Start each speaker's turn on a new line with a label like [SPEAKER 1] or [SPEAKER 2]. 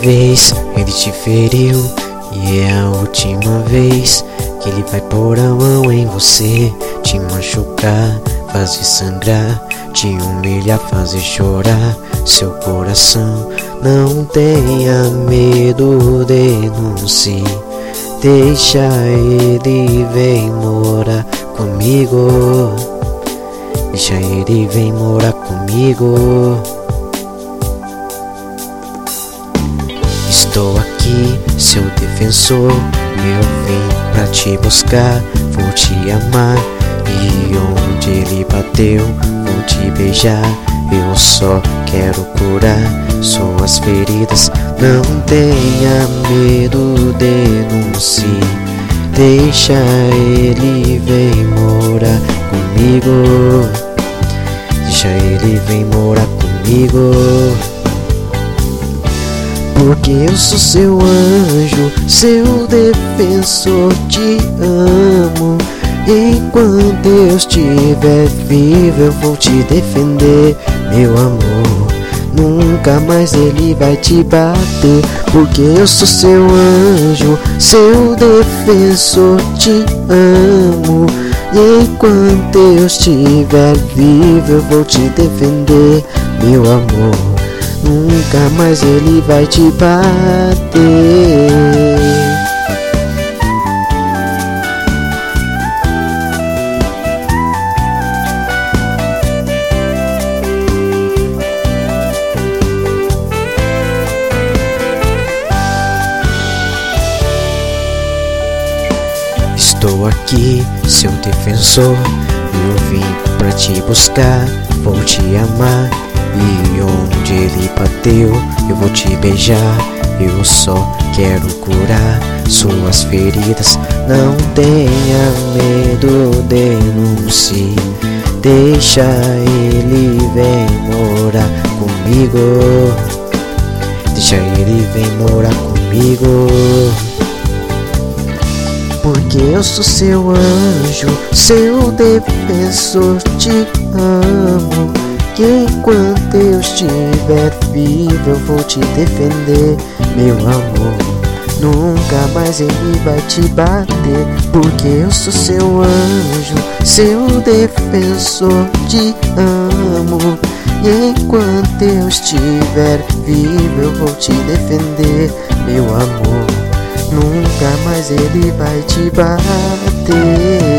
[SPEAKER 1] vez ele te feriu e é a última vez que ele vai pôr a mão em você, te machucar, fazer sangrar, te humilhar, fazer chorar seu coração. Não tenha medo, denuncie. Deixa ele vem morar comigo. Deixa ele vem morar comigo. Estou aqui, seu defensor. Eu vim pra te buscar, vou te amar. E onde ele bateu, vou te beijar. Eu só quero curar suas feridas. Não tenha medo, denuncie. Deixa ele vem morar comigo. Deixa ele vem morar comigo. Porque eu sou seu anjo, seu defensor, te amo. Enquanto eu estiver vivo, eu vou te defender, meu amor. Nunca mais ele vai te bater, porque eu sou seu anjo, seu defensor, te amo. E enquanto eu estiver vivo, eu vou te defender, meu amor. Nunca mais ele vai te bater. Estou aqui, seu defensor. Eu vim pra te buscar, vou te amar. E onde ele bateu, eu vou te beijar. Eu só quero curar suas feridas. Não tenha medo, denuncie. Deixa ele vem morar comigo. Deixa ele vem morar comigo. Porque eu sou seu anjo, seu defensor, te amo. Que enquanto eu estiver vivo, eu vou te defender, meu amor. Nunca mais ele vai te bater, porque eu sou seu anjo, seu defensor, te amo. E enquanto eu estiver vivo, eu vou te defender, meu amor. Nunca mais ele vai te bater.